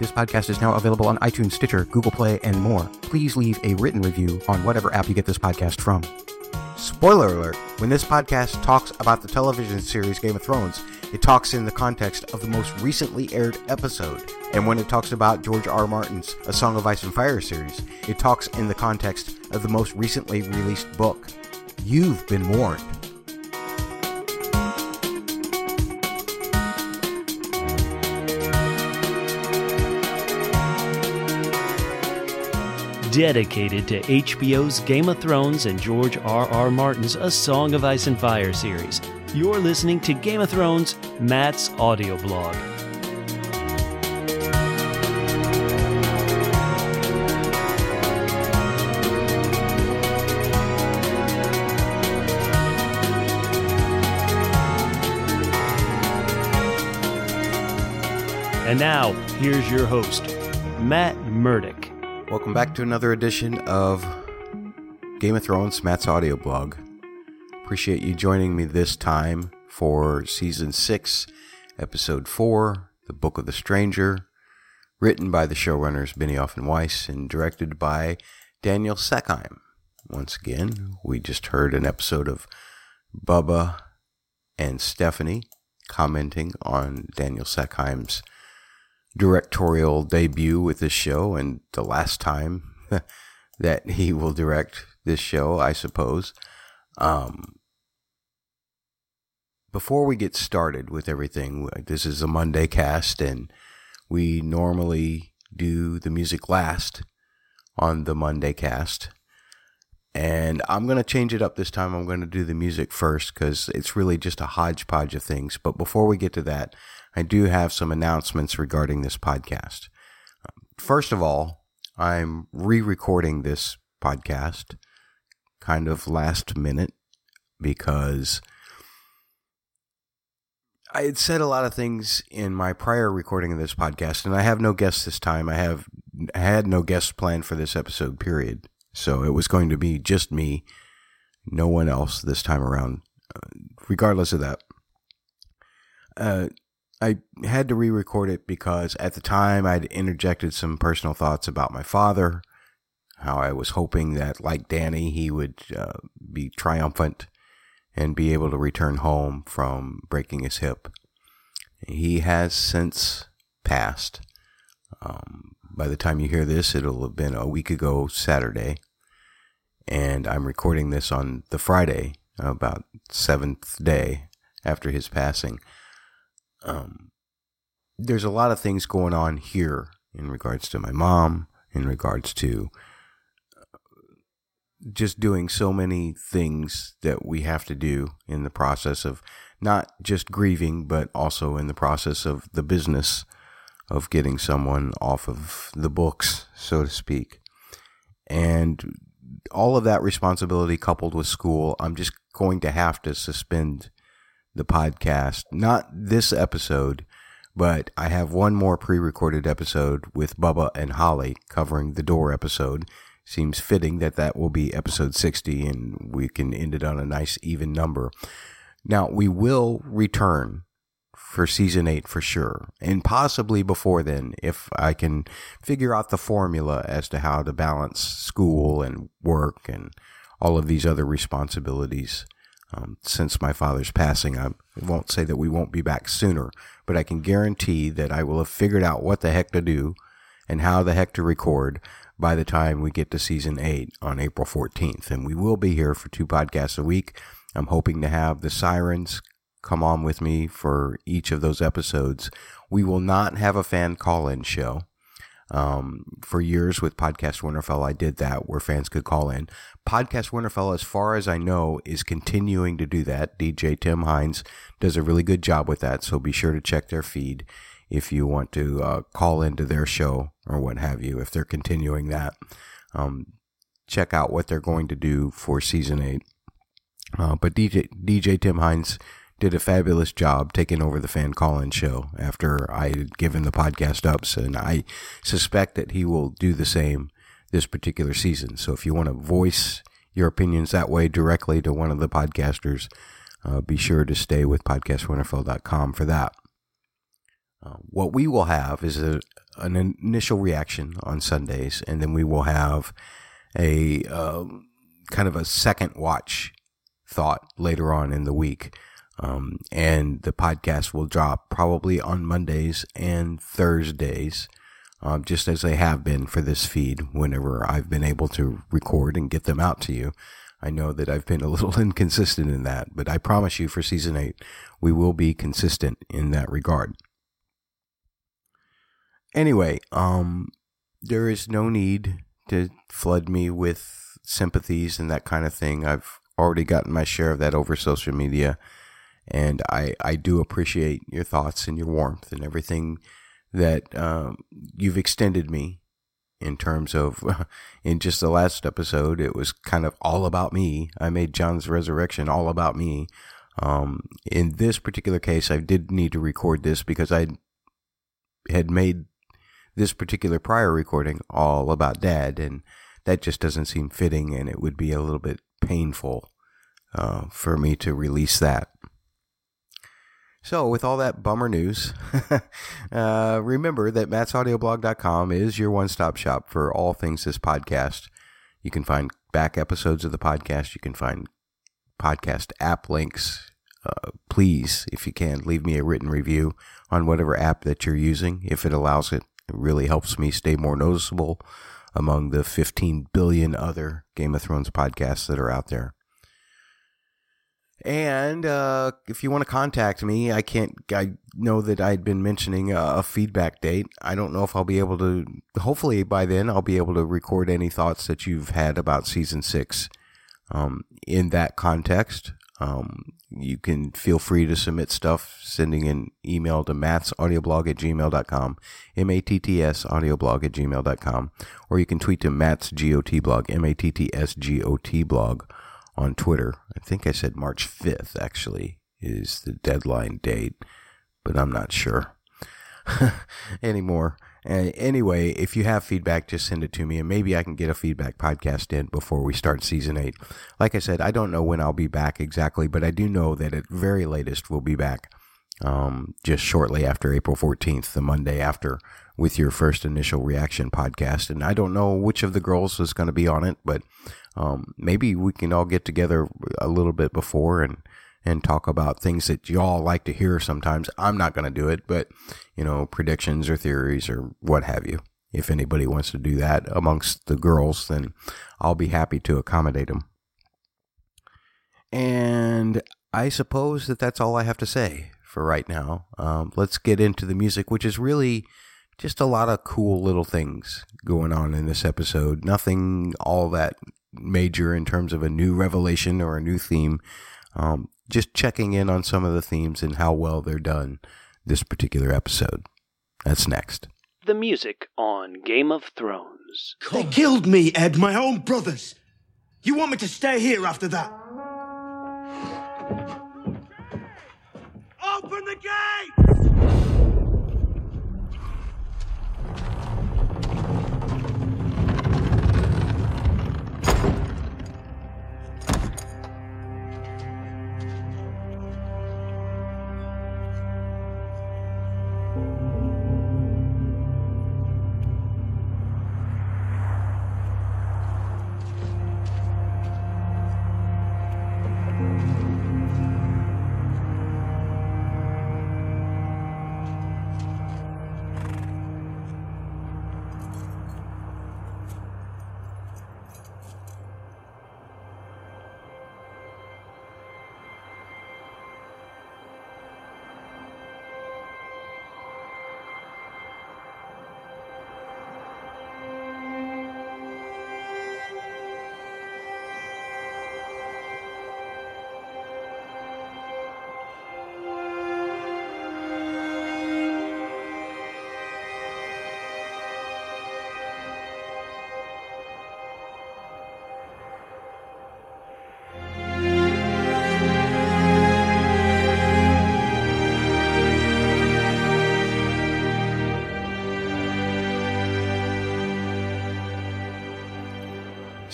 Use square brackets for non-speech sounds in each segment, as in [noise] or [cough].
This podcast is now available on iTunes, Stitcher, Google Play, and more. Please leave a written review on whatever app you get this podcast from. Spoiler alert when this podcast talks about the television series Game of Thrones, it talks in the context of the most recently aired episode. And when it talks about George R. R. Martin's A Song of Ice and Fire series, it talks in the context of the most recently released book. You've been warned. Dedicated to HBO's Game of Thrones and George R. R. Martin's A Song of Ice and Fire series. You're listening to Game of Thrones, Matt's audio blog. And now, here's your host, Matt Murdock. Welcome back to another edition of Game of Thrones, Matt's audio blog. Appreciate you joining me this time for season 6, episode 4, The Book of the Stranger, written by the showrunners Benioff and Weiss and directed by Daniel Sackheim. Once again, we just heard an episode of Bubba and Stephanie commenting on Daniel Sackheim's directorial debut with this show and the last time [laughs] that he will direct this show, I suppose. Um, before we get started with everything, this is a Monday cast, and we normally do the music last on the Monday cast. And I'm going to change it up this time. I'm going to do the music first because it's really just a hodgepodge of things. But before we get to that, I do have some announcements regarding this podcast. First of all, I'm re recording this podcast kind of last minute because I had said a lot of things in my prior recording of this podcast, and I have no guests this time. I have had no guests planned for this episode, period. So it was going to be just me, no one else this time around, uh, regardless of that. Uh, I had to re-record it because at the time I'd interjected some personal thoughts about my father, how I was hoping that, like Danny, he would uh, be triumphant and be able to return home from breaking his hip. He has since passed. Um, by the time you hear this, it'll have been a week ago Saturday, and I'm recording this on the Friday, about seventh day after his passing um, there's a lot of things going on here in regards to my mom, in regards to uh, just doing so many things that we have to do in the process of not just grieving, but also in the process of the business of getting someone off of the books, so to speak. And all of that responsibility coupled with school, I'm just going to have to suspend the podcast. Not this episode, but I have one more pre recorded episode with Bubba and Holly covering the door episode. Seems fitting that that will be episode 60 and we can end it on a nice even number. Now, we will return for season 8 for sure, and possibly before then if I can figure out the formula as to how to balance school and work and all of these other responsibilities um, since my father's passing. I won't say that we won't be back sooner, but I can guarantee that I will have figured out what the heck to do and how the heck to record by the time we get to season eight on April 14th. And we will be here for two podcasts a week. I'm hoping to have the sirens come on with me for each of those episodes. We will not have a fan call in show. Um, for years with Podcast Winterfell, I did that where fans could call in. Podcast Winterfell, as far as I know, is continuing to do that. DJ Tim Hines does a really good job with that, so be sure to check their feed if you want to uh, call into their show or what have you. If they're continuing that, um, check out what they're going to do for season eight. Uh, but DJ DJ Tim Hines did a fabulous job taking over the fan call-in show after I had given the podcast ups, and I suspect that he will do the same this particular season. So if you want to voice your opinions that way directly to one of the podcasters, uh, be sure to stay with podcastwinterfell.com for that. Uh, what we will have is a, an initial reaction on Sundays, and then we will have a uh, kind of a second watch thought later on in the week. Um, and the podcast will drop probably on Mondays and Thursdays, um, just as they have been for this feed whenever I've been able to record and get them out to you. I know that I've been a little [laughs] inconsistent in that, but I promise you for season eight, we will be consistent in that regard. Anyway, um, there is no need to flood me with sympathies and that kind of thing. I've already gotten my share of that over social media, and I I do appreciate your thoughts and your warmth and everything that um, you've extended me in terms of [laughs] in just the last episode it was kind of all about me i made jon's resurrection all about me um, in this particular case i did need to record this because i had made this particular prior recording all about dad, and that just doesn't seem fitting, and it would be a little bit painful uh, for me to release that. So, with all that bummer news, [laughs] uh, remember that mattsaudioblog.com is your one stop shop for all things this podcast. You can find back episodes of the podcast. You can find podcast app links. Uh, please, if you can, leave me a written review on whatever app that you're using, if it allows it. It really helps me stay more noticeable among the 15 billion other Game of Thrones podcasts that are out there. And uh, if you want to contact me, I can't. I know that I'd been mentioning a, a, feedback date. I don't know if I'll be able to. Hopefully, by then, I'll be able to record any thoughts that you've had about season six. Um, in that context, um, you can feel free to submit stuff sending an email to mattsaudioblog at gmail.com, M-A-T-T-S audioblog at gmail.com, or you can tweet to Matt's GOT blog, M-A-T-T-S-G-O-T blog on Twitter. I think I said March 5th actually is the deadline date, but I'm not sure [laughs] anymore. Uh, anyway, if you have feedback, just send it to me, and maybe I can get a feedback podcast in before we start season eight. Like I said, I don't know when I'll be back exactly, but I do know that at very latest we'll be back um, just shortly after April 14th, the Monday after, with your first initial reaction podcast. And I don't know which of the girls is going to be on it, but um, maybe we can all get together a little bit before and and talk about things that y'all like to hear sometimes. I'm not going to do it, but, you know, predictions or theories or what have you. If anybody wants to do that amongst the girls, then I'll be happy to accommodate them. And I suppose that that's all I have to say for right now. Um, let's get into the music, which is really just a lot of cool little things going on in this episode. Nothing all that major in terms of a new revelation or a new theme. Um, just checking in on some of the themes and how well they're done this particular episode. That's next. The music on Game of Thrones. They killed me, Ed, my own brothers. You want me to stay here after that? Open the gate!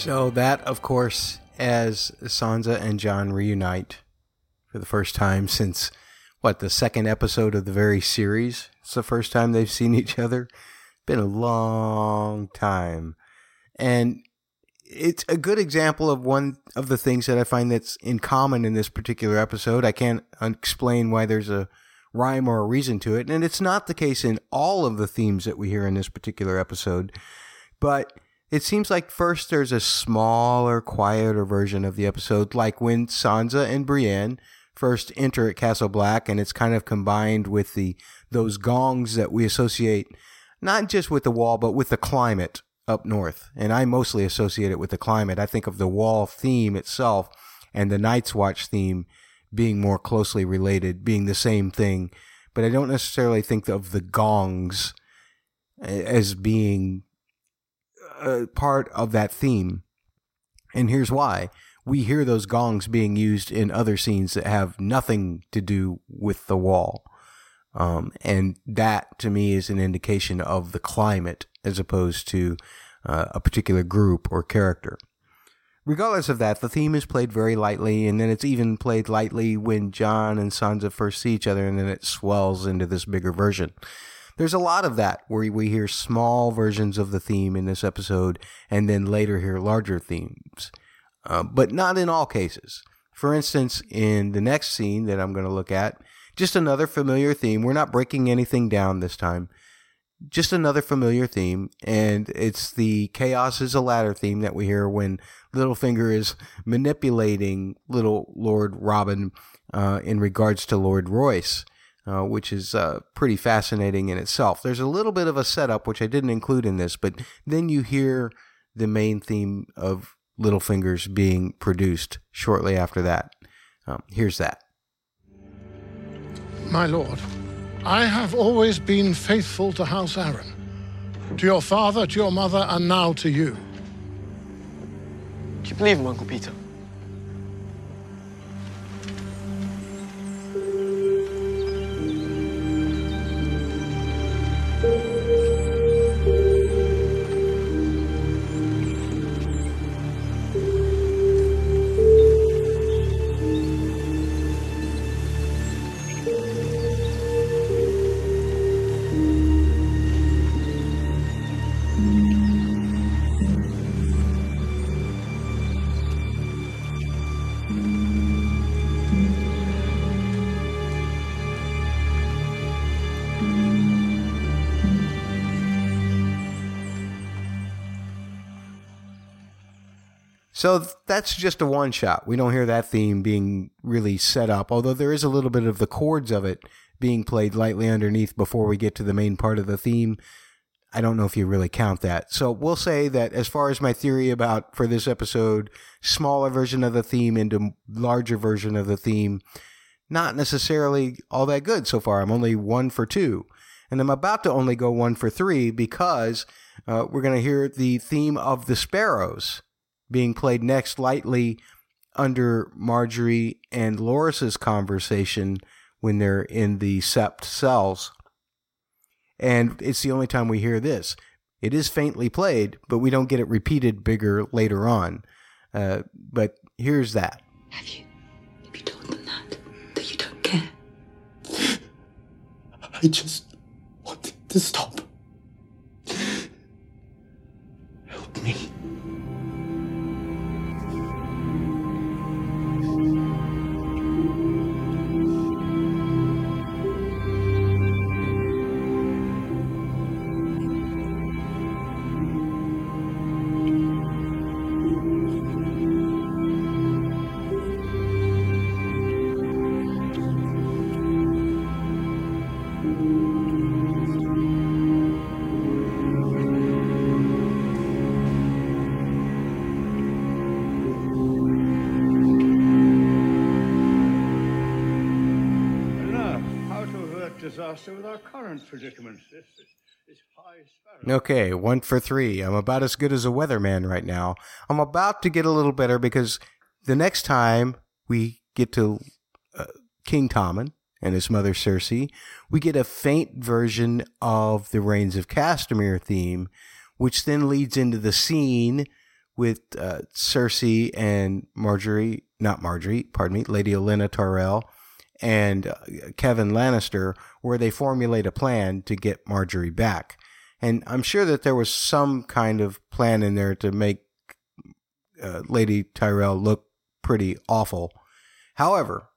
So that, of course, as Sansa and Jon reunite for the first time since what the second episode of the very series. It's the first time they've seen each other. Been a long time, and it's a good example of one of the things that I find that's in common in this particular episode. I can't explain why there's a rhyme or a reason to it, and it's not the case in all of the themes that we hear in this particular episode, but it seems like first there's a smaller, quieter version of the episode, like when Sansa and Brienne first enter at Castle Black, and it's kind of combined with the those gongs that we associate not just with the wall, but with the climate up north. And I mostly associate it with the climate. I think of the wall theme itself and the Night's Watch theme being more closely related, being the same thing. But I don't necessarily think of the gongs as being a part of that theme. And here's why. We hear those gongs being used in other scenes that have nothing to do with the wall. Um, and that to me is an indication of the climate as opposed to uh, a particular group or character. Regardless of that, the theme is played very lightly, and then it's even played lightly when Jon and Sansa first see each other, and then it swells into this bigger version. There's a lot of that where we hear small versions of the theme in this episode, and then later hear larger themes, uh, but not in all cases. For instance, in the next scene that I'm going to look at, just another familiar theme. We're not breaking anything down this time just another familiar theme, and it's the chaos is a ladder theme that we hear when Littlefinger is manipulating little Lord Robin uh, in regards to Lord Royce, uh, which is uh, pretty fascinating in itself. There's a little bit of a setup which I didn't include in this, but then you hear the main theme of Littlefinger's being produced shortly after that. Um, here's that. My lord. I have always been faithful to House Arryn, to your father, to your mother, and now to you. Do you believe him, Uncle Peter? So that's just a one shot. We don't hear that theme being really set up, although there is a little bit of the chords of it being played lightly underneath before we get to the main part of the theme. I don't know if you really count that. So we'll say that as far as my theory about for this episode, smaller version of the theme into larger version of the theme, not necessarily all that good so far. I'm only one for two. And I'm about to only go one for three because uh, we're going to hear the theme of the sparrows being played next lightly under Margaery and Loras's conversation when they're in the sept cells. And it's the only time we hear this. It is faintly played, but we don't get it repeated bigger later on. Uh, but here's that. Have you? Have you told them that? That you don't care? I just want to stop. Help me. Disaster with our current predicament. Okay, one for three. I'm about as good as a weatherman right now. I'm about to get a little better because the next time we get to uh, King Tommen and his mother Cersei, we get a faint version of the Rains of Castamere theme, which then leads into the scene with uh, Cersei and Margaery, not Margaery, pardon me, Lady Olenna Tyrell and uh, Kevan Lannister, where they formulate a plan to get Margaery back. And I'm sure that there was some kind of plan in there to make uh, Lady Tyrell look pretty awful. However,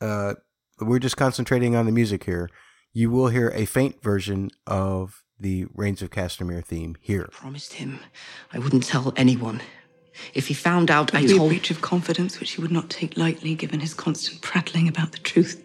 uh, we're just concentrating on the music here. You will hear a faint version of the Rains of Castamere theme here. Promised him I wouldn't tell anyone. If he found out, I It would be a told. breach of confidence which he would not take lightly given his constant prattling about the truth.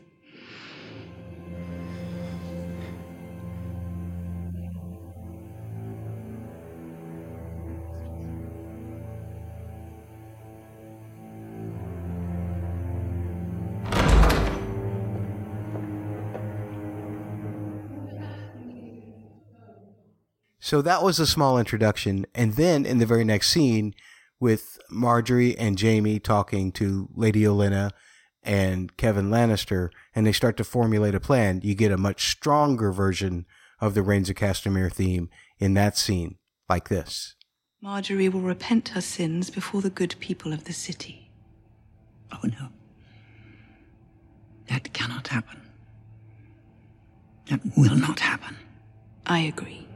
So that was a small introduction. And then in the very next scene, with Margaery and Jaime talking to Lady Olenna and Kevan Lannister, and they start to formulate a plan, you get a much stronger version of the Rains of Castamere theme in that scene, like this. Margaery will repent her sins before the good people of the city. Oh no. That cannot happen. That will not happen. I agree.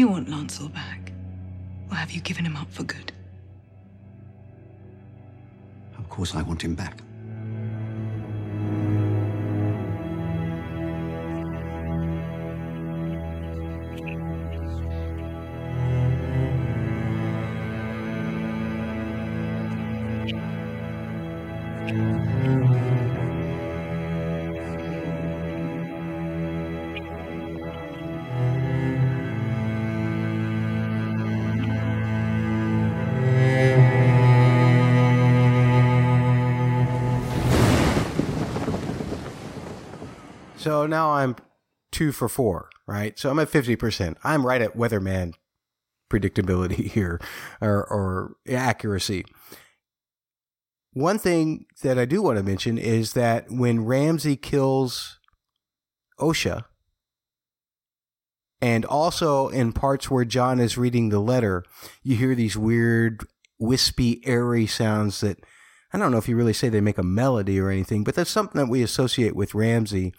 You want Lancel back? Or have you given him up for good? Of course, I want him back. So now I'm two for four, right? So I'm at 50%. I'm right at weatherman predictability [laughs] here or, or accuracy. One thing that I do want to mention is that when Ramsay kills Osha, and also in parts where Jon is reading the letter, you hear these weird, wispy, airy sounds that I don't know if you really say they make a melody or anything, but that's something that we associate with Ramsay.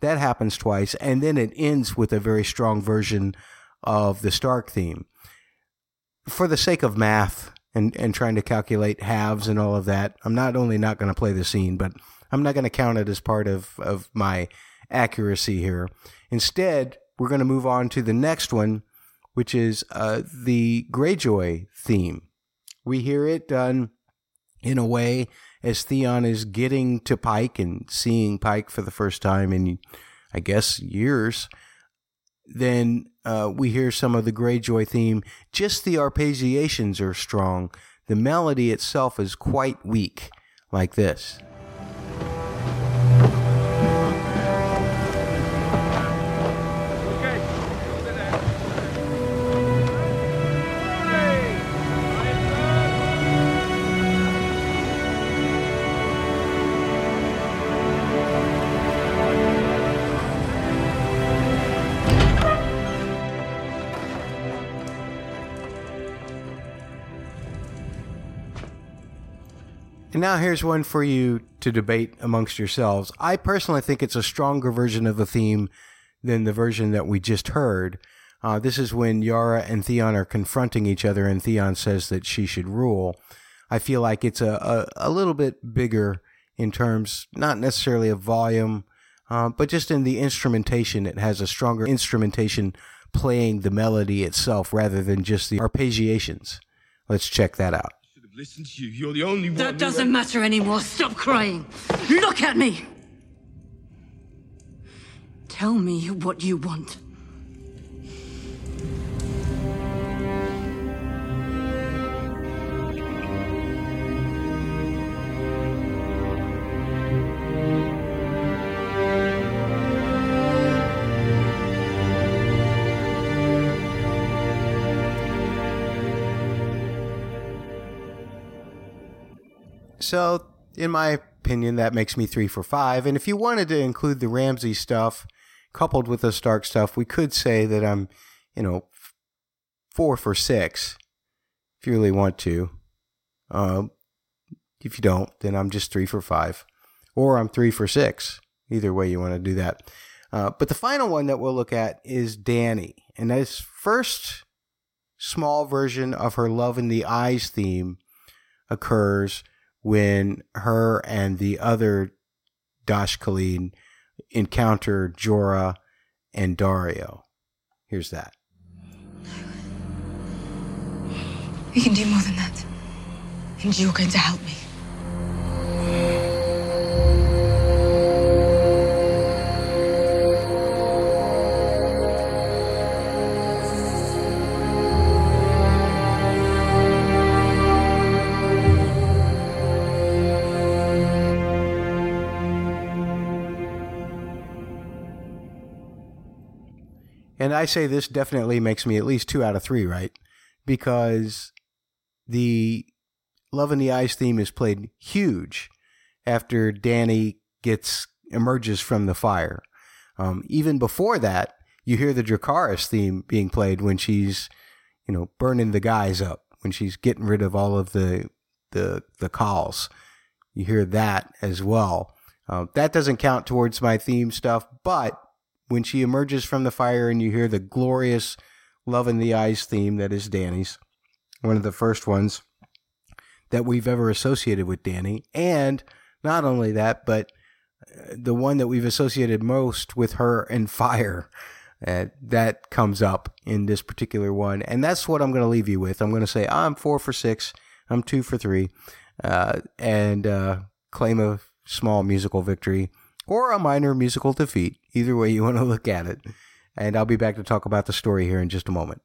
That happens twice, and then it ends with a very strong version of the Stark theme. For the sake of math and, and trying to calculate halves and all of that, I'm not only not going to play the scene, but I'm not going to count it as part of, of my accuracy here. Instead, we're going to move on to the next one, which is uh, the Greyjoy theme. We hear it done in a way as Theon is getting to Pike and seeing Pike for the first time in, I guess, years. Then uh, we hear some of the Greyjoy theme. Just the arpeggiations are strong. The melody itself is quite weak, like this. And now here's one for you to debate amongst yourselves. I personally think it's a stronger version of the theme than the version that we just heard. Uh, this is when Yara and Theon are confronting each other, and Theon says that she should rule. I feel like it's a, a, a little bit bigger in terms, not necessarily of volume, uh, but just in the instrumentation. It has a stronger instrumentation playing the melody itself rather than just the arpeggiations. Let's check that out. Listen to you. You're the only one. That doesn't matter anymore. Stop crying. Look at me. Tell me what you want. So, in my opinion, that makes me three for five. And if you wanted to include the Ramsay stuff coupled with the Stark stuff, we could say that I'm, you know, four for six. If you really want to. Um, if you don't, then I'm just three for five, or I'm three for six. Either way you want to do that. Uh, but the final one that we'll look at is Danny, and this first small version of her "Love in the Eyes" theme occurs when her and the other Dosh khaleen encounter Jorah and Daario. Here's that. We can do more than that. And you're going to help me. And I say this definitely makes me at least two out of three, right? Because the Love in the Eyes theme is played huge after Danny gets emerges from the fire. Um, even before that, you hear the Dracarys theme being played when she's, you know, burning the guys up, when she's getting rid of all of the the the khals. You hear that as well. Um, that doesn't count towards my theme stuff, but when she emerges from the fire and you hear the glorious Love in the Eyes theme that is Danny's, one of the first ones that we've ever associated with Danny. And not only that, but uh, the one that we've associated most with her and fire. Uh, that comes up in this particular one. And that's what I'm going to leave you with. I'm going to say I'm four for six, I'm two for three, uh, and uh, claim a small musical victory or a minor musical defeat, either way you want to look at it. And I'll be back to talk about the story here in just a moment.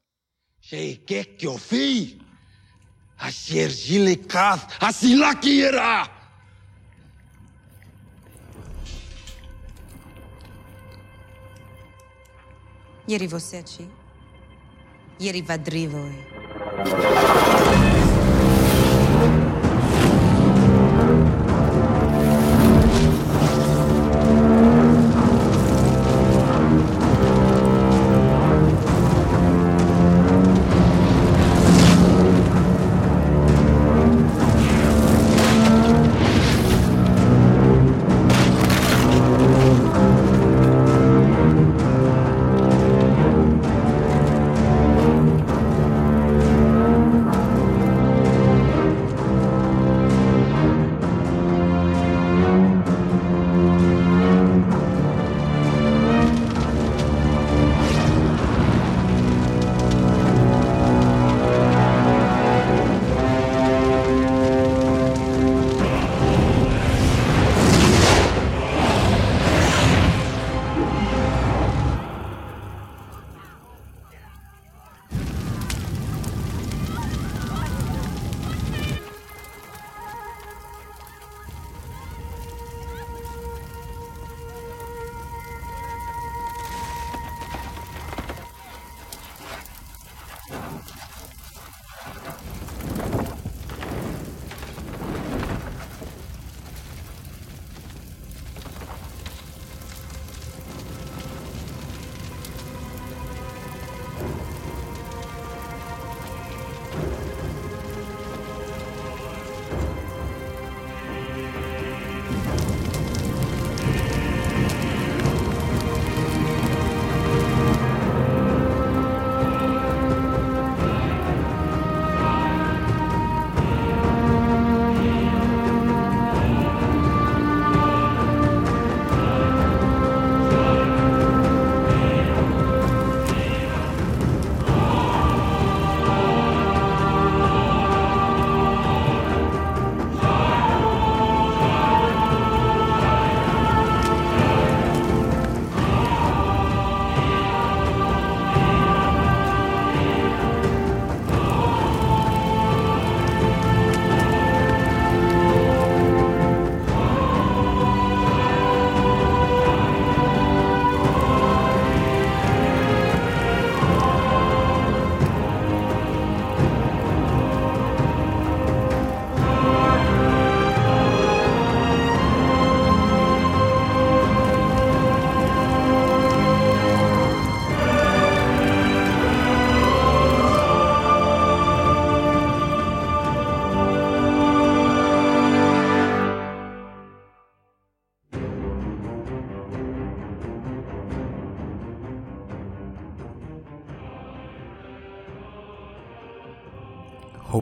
Ieri você aqui. Ieri vadrivoi.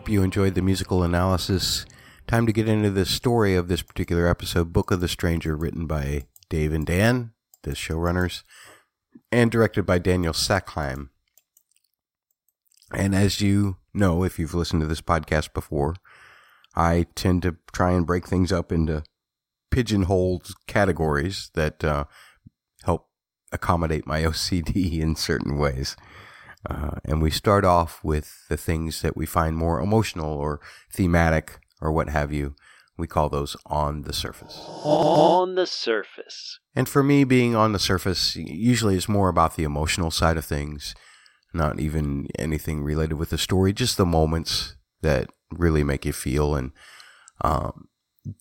Hope you enjoyed the musical analysis. Time to get into the story of this particular episode, Book of the Stranger, written by Dave and Dan, the showrunners, and directed by Daniel Sackheim. And as you know, if you've listened to this podcast before, I tend to try and break things up into pigeonholed categories that uh, help accommodate my [laughs] OCD in certain ways. Uh, and we start off with the things that we find more emotional or thematic or what have you. We call those on the surface. On the surface. And for me, being on the surface usually is more about the emotional side of things, not even anything related with the story, just the moments that really make you feel. And um,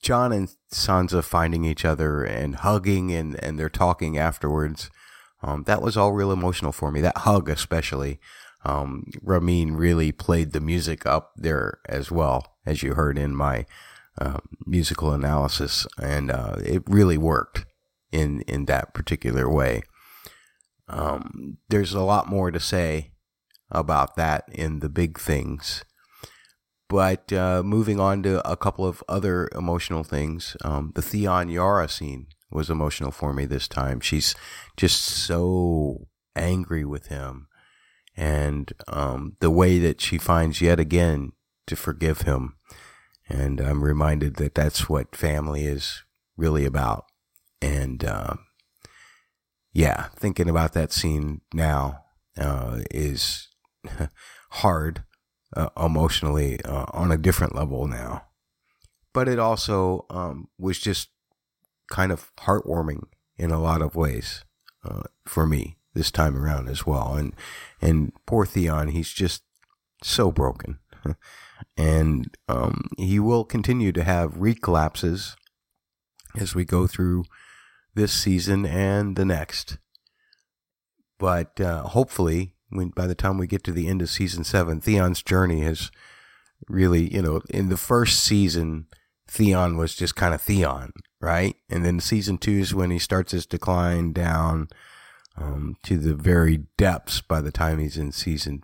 Jon and Sansa finding each other and hugging and, and they're talking afterwards. Um, that was all real emotional for me. That hug, especially. Um, Ramin really played the music up there as well, as you heard in my uh, musical analysis, and uh, it really worked in in that particular way. Um, there's a lot more to say about that in the big things, but uh, moving on to a couple of other emotional things, um, the Theon Yara scene was emotional for me this time. She's just so angry with him, and um, the way that she finds yet again to forgive him. And I'm reminded that that's what family is really about. And uh, yeah, thinking about that scene now uh, is [laughs] hard uh, emotionally uh, on a different level now. But it also um, was just kind of heartwarming in a lot of ways uh, for me this time around as well. And and poor Theon, he's just so broken, [laughs] and um, he will continue to have reclapses as we go through this season and the next. But uh, hopefully, when by the time we get to the end of season seven, Theon's journey has really, you know, in the first season, Theon was just kind of Theon, right? And then season two is when he starts his decline down um, to the very depths by the time he's in season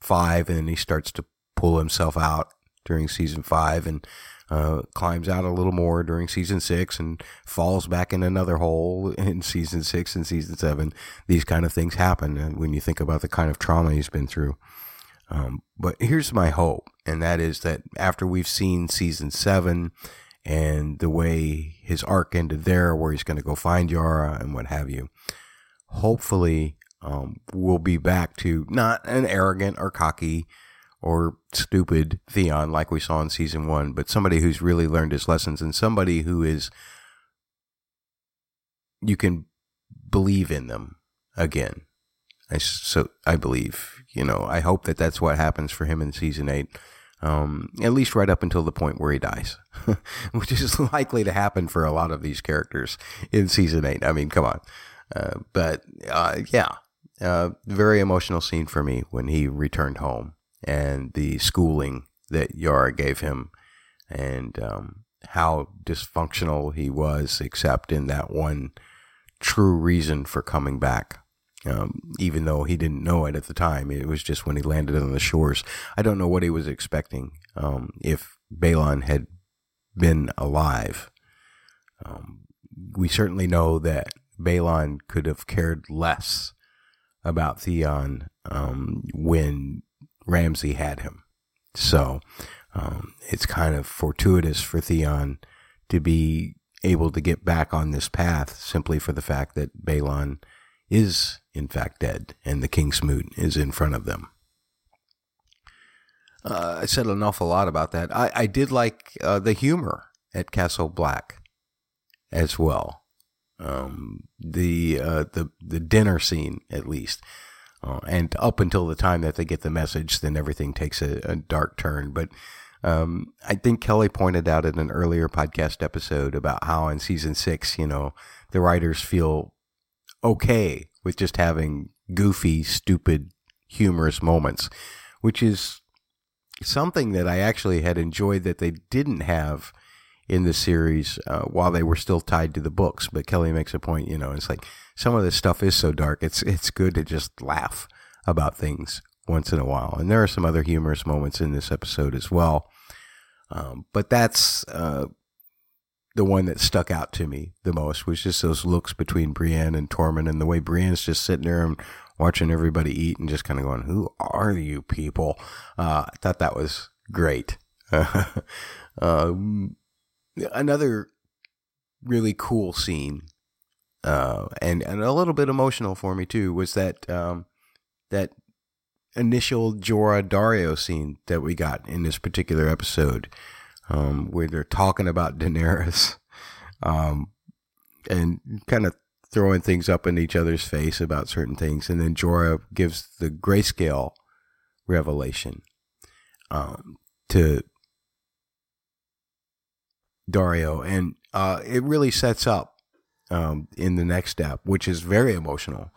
five, and then he starts to pull himself out during season five and uh, climbs out a little more during season six and falls back in another hole [laughs] in season six and season seven. These kind of things happen when you think about the kind of trauma he's been through. Um, but here's my hope, and that is that after we've seen season seven and the way his arc ended there, where he's going to go find Yara and what have you, hopefully um, we'll be back to not an arrogant or cocky or stupid Theon like we saw in season one, but somebody who's really learned his lessons and somebody who is you can believe in them again. I, so I believe, you know, I hope that that's what happens for him in season eight. Um, at least right up until the point where he dies, [laughs] which is [laughs] likely to happen for a lot of these characters in season eight. I mean, come on. Uh, but uh, yeah, uh, very emotional scene for me when he returned home and the schooling that Yara gave him, and um, how dysfunctional he was, except in that one true reason for coming back. Um, even though he didn't know it at the time, it was just when he landed on the shores. I don't know what he was expecting. Um, if Balon had been alive, um, we certainly know that Balon could have cared less about Theon um, when Ramsay had him. So um, it's kind of fortuitous for Theon to be able to get back on this path simply for the fact that Balon is in fact dead and the Kingsmoot is in front of them. Uh, I said an awful lot about that. I, I did like uh, the humor at Castle Black as well. Um, the uh, the the dinner scene, at least, uh, and up until the time that they get the message, then everything takes a, a dark turn. But um, I think Kelly pointed out in an earlier podcast episode about how in season six, you know, the writers feel okay with just having goofy, stupid, humorous moments, which is something that I actually had enjoyed that they didn't have in the series uh, while they were still tied to the books. But Kelly makes a point, you know, it's like some of this stuff is so dark. It's it's good to just laugh about things once in a while. And there are some other humorous moments in this episode as well. Um, but that's uh, the one that stuck out to me the most was just those looks between Brienne and Tormund and the way Brienne's just sitting there and watching everybody eat and just kind of going, "Who are you people?" Uh, I thought that was great. um, [laughs] another really cool scene, uh, and and a little bit emotional for me too, was that um, that initial Jorah Daario scene that we got in this particular episode um, where they're talking about Daenerys um, and kind of throwing things up in each other's face about certain things. And then Jorah gives the grayscale revelation um, to Daario. And uh, it really sets up um, in the next step, which is very emotional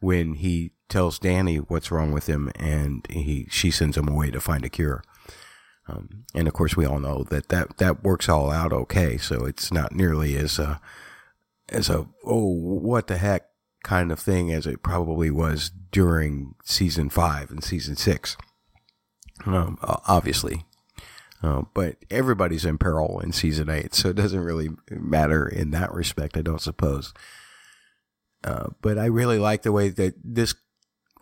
when he tells Dany what's wrong with him and he she sends him away to find a cure. Um, and of course, we all know that, that that works all out okay. So it's not nearly as a as a oh what the heck kind of thing as it probably was during season five and season six. Um, obviously, uh, but everybody's in peril in season eight, so it doesn't really matter in that respect, I don't suppose. Uh, but I really like the way that this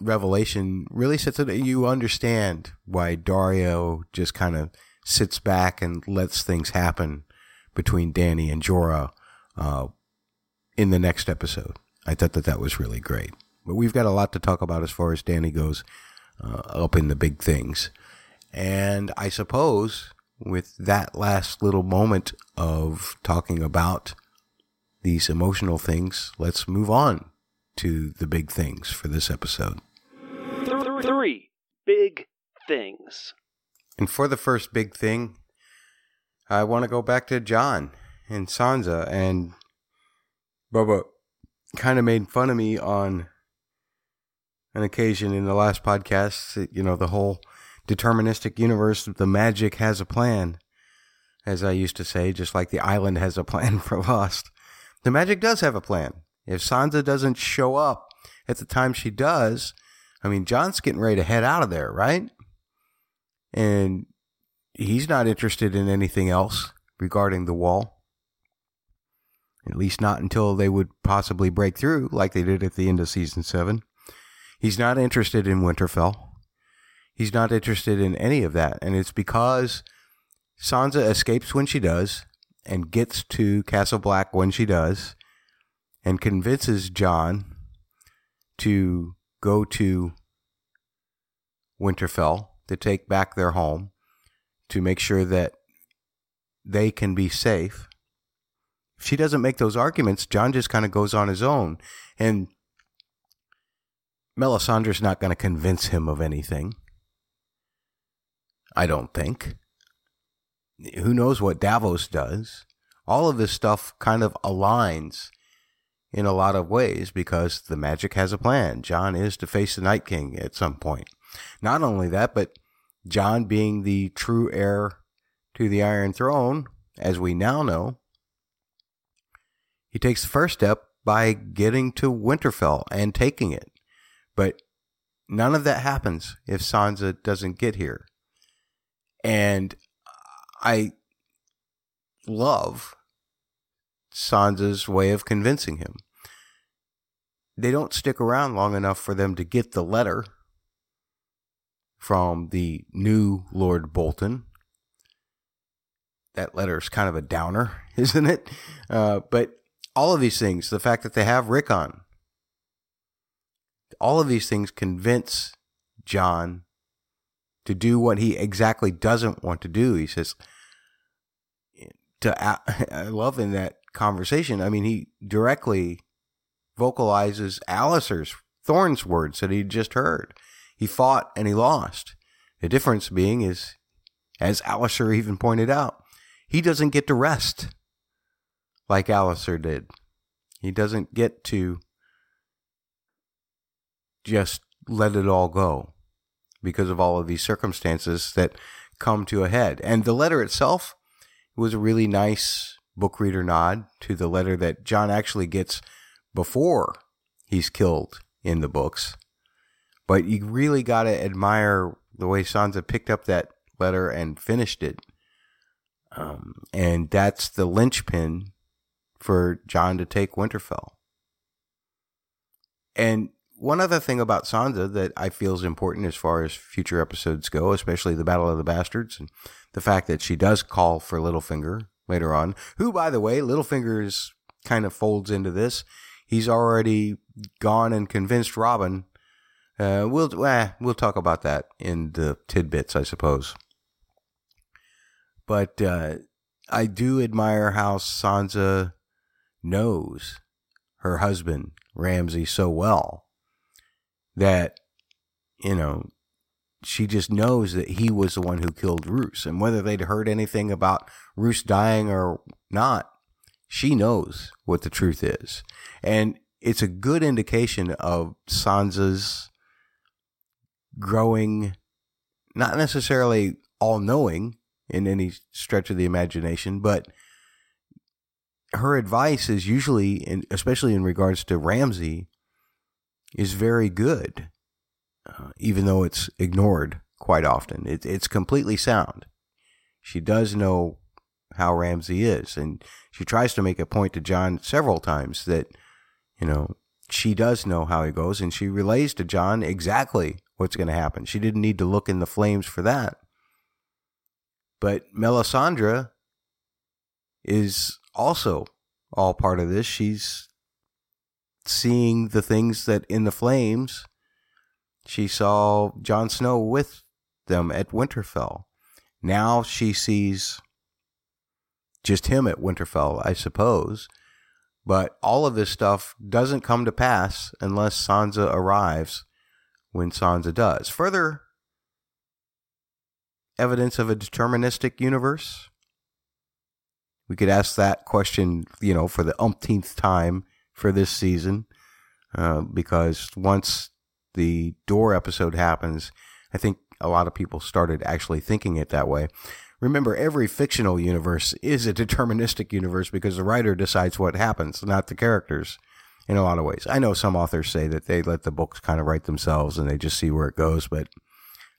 revelation really sets it. You understand why Daario just kind of sits back and lets things happen between Dany and Jorah uh, in the next episode. I thought that that was really great. But we've got a lot to talk about as far as Dany goes uh, up in the big things. And I suppose with that last little moment of talking about these emotional things, let's move on to the big things for this episode. Three big things. And for the first big thing, I want to go back to Jon and Sansa. And Bubba kind of made fun of me on an occasion in the last podcast. You know, the whole deterministic universe, the magic has a plan, as I used to say, just like the island has a plan [laughs] for Lost. The magic does have a plan. If Sansa doesn't show up at the time she does, I mean, Jon's getting ready to head out of there, right? And he's not interested in anything else regarding the wall. At least not until they would possibly break through, like they did at the end of season seven. He's not interested in Winterfell. He's not interested in any of that. And it's because Sansa escapes when she does and gets to Castle Black when she does and convinces Jon to go to Winterfell to take back their home to make sure that they can be safe. If she doesn't make those arguments, Jon just kind of goes on his own. And Melisandre's not going to convince him of anything. I don't think. Who knows what Davos does? All of this stuff kind of aligns in a lot of ways because the magic has a plan. Jon is to face the Night King at some point. Not only that, but Jon being the true heir to the Iron Throne, as we now know, he takes the first step by getting to Winterfell and taking it. But none of that happens if Sansa doesn't get here. And I love Sansa's way of convincing him. They don't stick around long enough for them to get the letter from the new Lord Bolton. That letter is kind of a downer, [laughs] isn't it? Uh, but all of these things, the fact that they have Rickon, all of these things convince Jon to do what he exactly doesn't want to do. He says, to [laughs] I love in that conversation. I mean, he directly vocalizes Alliser's Thorne's words that he just heard. He fought and he lost. The difference being is, as Alliser even pointed out, he doesn't get to rest like Alliser did. He doesn't get to just let it all go because of all of these circumstances that come to a head. And the letter itself was a really nice book reader nod to the letter that Jon actually gets before he's killed in the books. But you really got to admire the way Sansa picked up that letter and finished it. Um, and that's the linchpin for Jon to take Winterfell. And one other thing about Sansa that I feel is important as far as future episodes go, especially the Battle of the Bastards, and the fact that she does call for Littlefinger later on, who, by the way, Littlefinger's kind of folds into this. He's already gone and convinced Robin. Uh, we'll eh, we'll talk about that in the tidbits, I suppose. But uh, I do admire how Sansa knows her husband Ramsay so well that you know she just knows that he was the one who killed Roose, and whether they'd heard anything about Roose dying or not, she knows what the truth is, and it's a good indication of Sansa's growing, not necessarily all knowing in any stretch of the imagination, but her advice is usually, especially in regards to Ramsay, is very good, uh, even though it's ignored quite often. It, it's completely sound. She does know how Ramsay is, and she tries to make a point to Jon several times that, you know, she does know how he goes, and she relays to Jon exactly what's going to happen. She didn't need to look in the flames for that. But Melisandre is also all part of this. She's seeing the things that in the flames she saw Jon Snow with them at Winterfell. Now she sees just him at Winterfell, I suppose. But all of this stuff doesn't come to pass unless Sansa arrives when Sansa does. Further evidence of a deterministic universe? We could ask that question, you know, for the umpteenth time for this season, uh, because once the door episode happens, I think a lot of people started actually thinking it that way. Remember, every fictional universe is a [laughs] deterministic universe because the writer decides what happens, not the characters, in a lot of ways. I know some authors say that they let the books kind of write themselves and they just see where it goes, but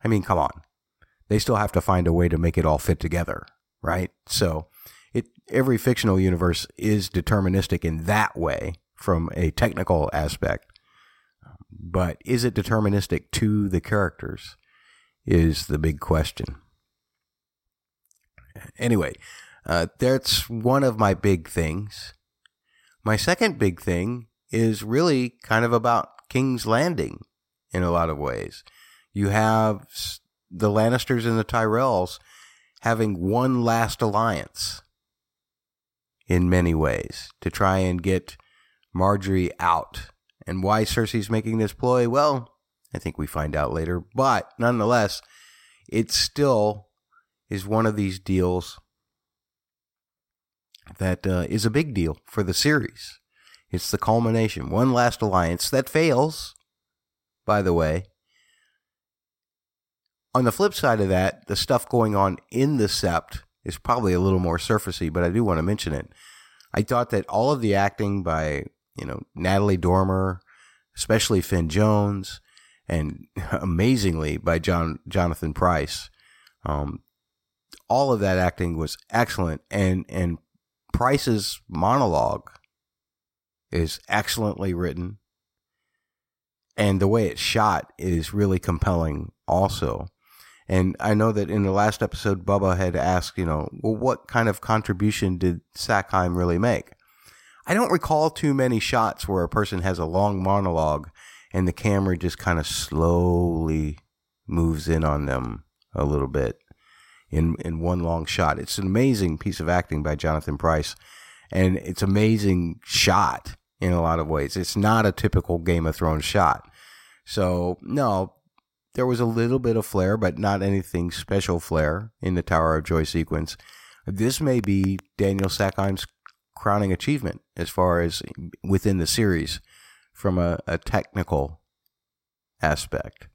I mean, come on. They still have to find a way to make it all fit together, right? So, it every fictional universe is deterministic in that way from a technical aspect. But is it deterministic to the characters? Is the big question. Anyway, uh, that's one of my big things. My second big thing is really kind of about King's Landing in a lot of ways. You have the Lannisters and the Tyrells having one last alliance in many ways to try and get Margaery out. And why Cersei's making this ploy? Well, I think we find out later. But nonetheless, it still is one of these deals that uh, is a big deal for the series. It's the culmination. One last alliance that fails, by the way. On the flip side of that, the stuff going on in the Sept is probably a little more surfacey, but I do want to mention it. I thought that all of the acting by, you know, Natalie Dormer, especially Finn Jones, and [laughs] amazingly by John Jonathan Pryce. um, all of that acting was excellent, and and Pryce's monologue is excellently written, and the way it's shot is really compelling, also. And I know that in the last episode, Bubba had asked, you know, well, what kind of contribution did Sackheim really make? I don't recall too many shots where a person has a long monologue and the camera just kind of slowly moves in on them a little bit in in one long shot. It's an amazing piece of acting by Jonathan Pryce, and it's amazing shot in a lot of ways. It's not a typical Game of Thrones shot. So no, there was a little bit of flair, but not anything special flair in the Tower of Joy sequence. This may be Daniel Sackheim's crowning achievement as far as within the series from a, a technical aspect.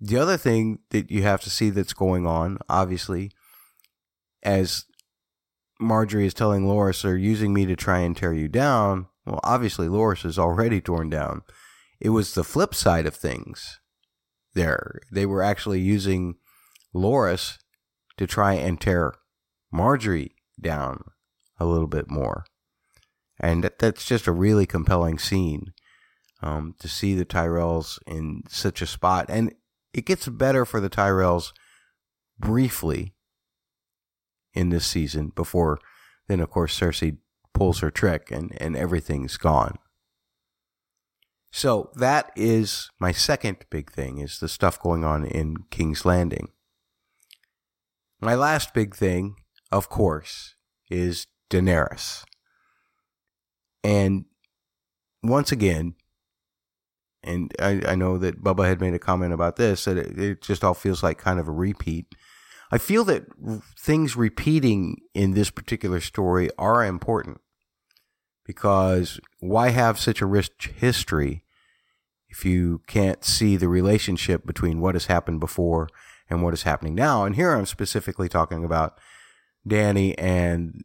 The other thing that you have to see that's going on, obviously, as Margaery is telling Loras, they're using me to try and tear you down. Well, obviously, Loras is already torn down it was the flip side of things there. They were actually using Loras to try and tear Margaery down a little bit more. And that, that's just a really compelling scene um, to see the Tyrells in such a spot. And it gets better for the Tyrells briefly in this season before then, of course, Cersei pulls her trick and, and everything's gone. So that is my second big thing is the stuff going on in King's Landing. My last big thing, of course, is Daenerys. And once again, and I, I know that Bubba had made a comment about this, that it, it just all feels like kind of a repeat. I feel that things repeating in this particular story are important because why have such a rich history if you can't see the relationship between what has happened before and what is happening now? And here I'm specifically talking about Dany and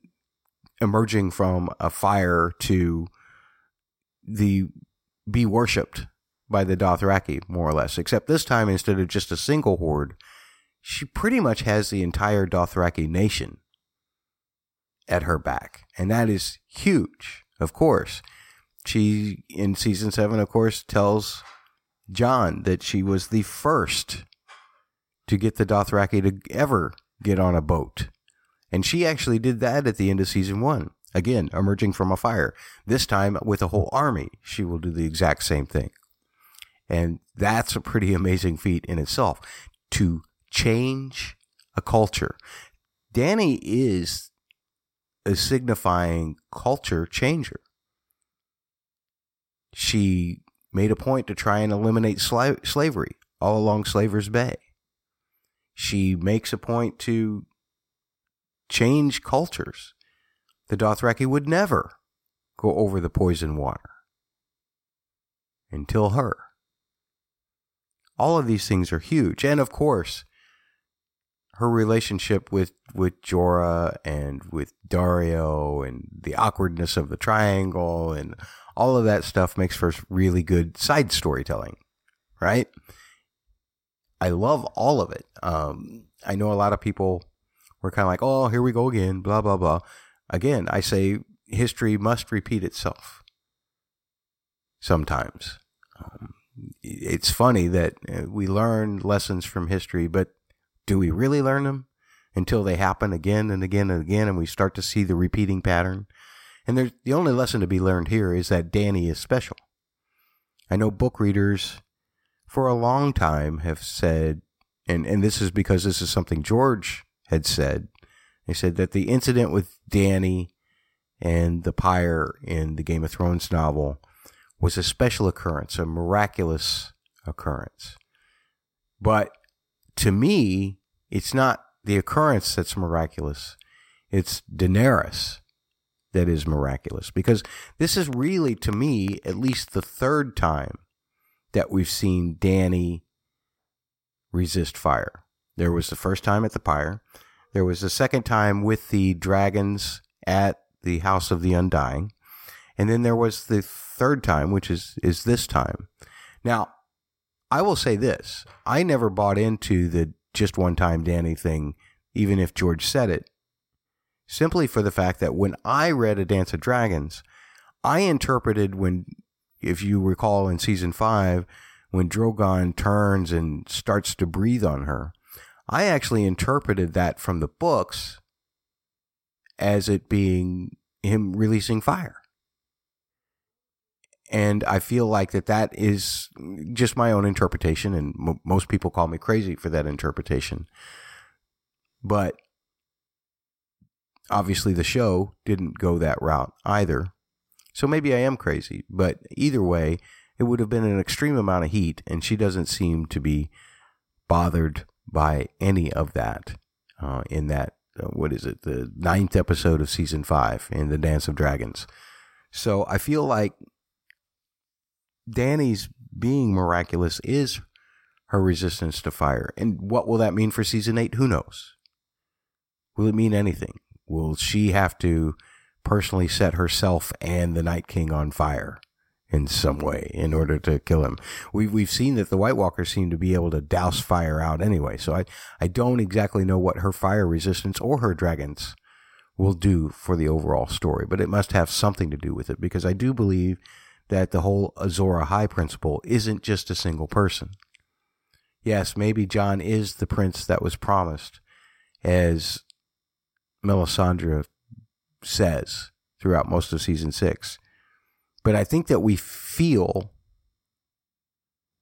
emerging from a fire to the be worshipped by the Dothraki, more or less. Except this time, instead of just a single horde, she pretty much has the entire Dothraki nation at her back. And that is huge, of course. She, in season seven, of course, tells Jon that she was the first to get the Dothraki to ever get on a boat. And she actually did that at the end of season one. Again, emerging from a fire. This time with a whole army, she will do the exact same thing. And that's a pretty amazing feat in itself to change a culture. Dany is a signifying culture changer. She made a point to try and eliminate sla- slavery all along Slaver's Bay. She makes a point to change cultures. The Dothraki would never go over the poison water until her. All of these things are huge. And of course, her relationship with, with Jorah and with Daario and the awkwardness of the triangle and all of that stuff makes for really good side storytelling, right? I love all of it. Um, I know a lot of people were kind of like, oh, here we go again, blah, blah, blah. Again, I say history must repeat itself sometimes. Um, it's funny that uh, we learn lessons from history, but do we really learn them until they happen again and again and again and we start to see the repeating pattern? And there's, the only lesson to be learned here is that Dany is special. I know book readers for a long time have said, and, and this is because this is something George had said, they said that the incident with Dany and the pyre in the Game of Thrones novel was a special occurrence, a miraculous occurrence. But to me, it's not the occurrence that's miraculous. It's Daenerys that is miraculous because this is really, to me, at least the third time that we've seen Dany resist fire. There was the first time at the pyre. There was the second time with the dragons at the House of the Undying. And then there was the third time, which is, is this time. Now, I will say this. I never bought into the just one time Dany thing, even if George said it, simply for the fact that when I read A Dance of Dragons, I interpreted when, if you recall in season five, when Drogon turns and starts to breathe on her, I actually interpreted that from the books as it being him releasing fire and I feel like that that is just my own interpretation, and m- most people call me crazy for that interpretation. But obviously, the show didn't go that route either, so maybe I am crazy. But either way, it would have been an extreme amount of heat, and she doesn't seem to be bothered by any of that uh, in that uh, what is it the ninth episode of season five in the Dance of Dragons. So I feel like Dany's being miraculous is her resistance to fire. And what will that mean for season eight? Who knows? Will it mean anything? Will she have to personally set herself and the Night King on fire in some way in order to kill him. We've we've seen that the White Walkers seem to be able to douse fire out anyway. So I I don't exactly know what her fire resistance or her dragons will do for the overall story, but it must have something to do with it because I do believe that the whole Azor Ahai principle isn't just a single person. Yes, maybe Jon is the prince that was promised, as Melisandre says throughout most of season six. But I think that we feel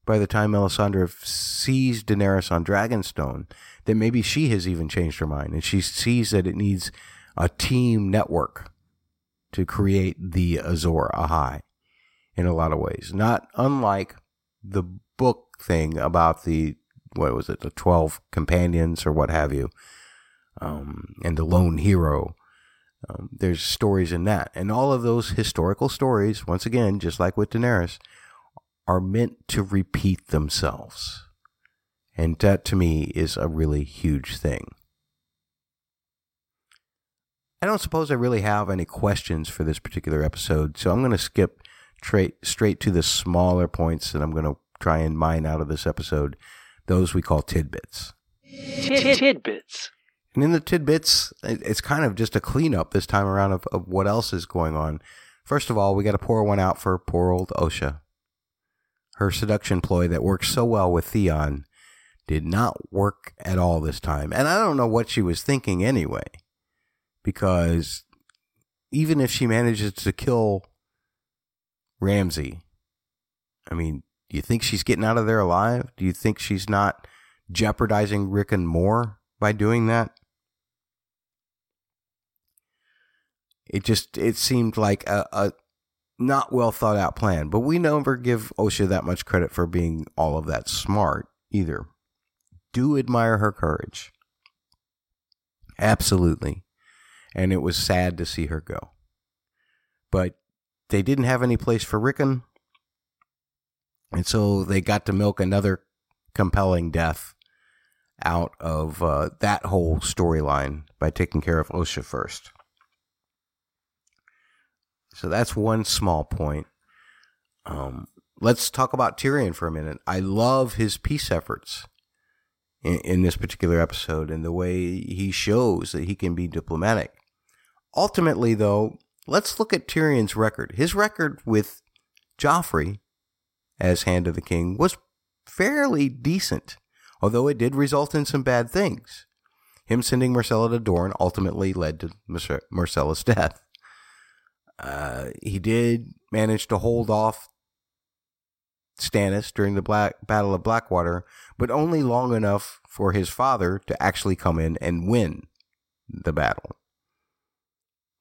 by the time Melisandre sees Daenerys on Dragonstone that maybe she has even changed her mind and she sees that it needs a team network to create the Azor Ahai in a lot of ways. Not unlike the book thing about the, what was it, the 12 companions or what have you, um, and the lone hero. Um, there's stories in that. And all of those historical stories, once again, just like with Daenerys, are meant to repeat themselves. And that to me is a really huge thing. I don't suppose I really have any questions for this particular episode, so I'm going to skip tra- straight to the smaller points that I'm going to try and mine out of this episode. Those we call tidbits. Tidbits. And in the tidbits, it's kind of just a cleanup this time around of, of what else is going on. First of all, we got to pour one out for poor old Osha. Her seduction ploy that worked so well with Theon did not work at all this time. And I don't know what she was thinking anyway. Because even if she manages to kill Ramsay, I mean, do you think she's getting out of there alive? Do you think she's not jeopardizing Rickon more by doing that? It just it seemed like a, a not well thought out plan. But we never give Osha that much credit for being all of that smart either. Do admire her courage. Absolutely. And it was sad to see her go. But they didn't have any place for Rickon. And so they got to milk another compelling death out of uh, that whole storyline by taking care of Osha first. So that's one small point. Um, let's talk about Tyrion for a minute. I love his peace efforts in, in this particular episode and the way he shows that he can be diplomatic. Ultimately, though, let's look at Tyrion's record. His record with Joffrey as Hand of the King was fairly decent, although it did result in some bad things. Him sending Myrcella to Dorne ultimately led to Myrcella's [laughs] death. Uh, he did manage to hold off Stannis during the Black Battle of Blackwater, but only long enough for his father to actually come in and win the battle.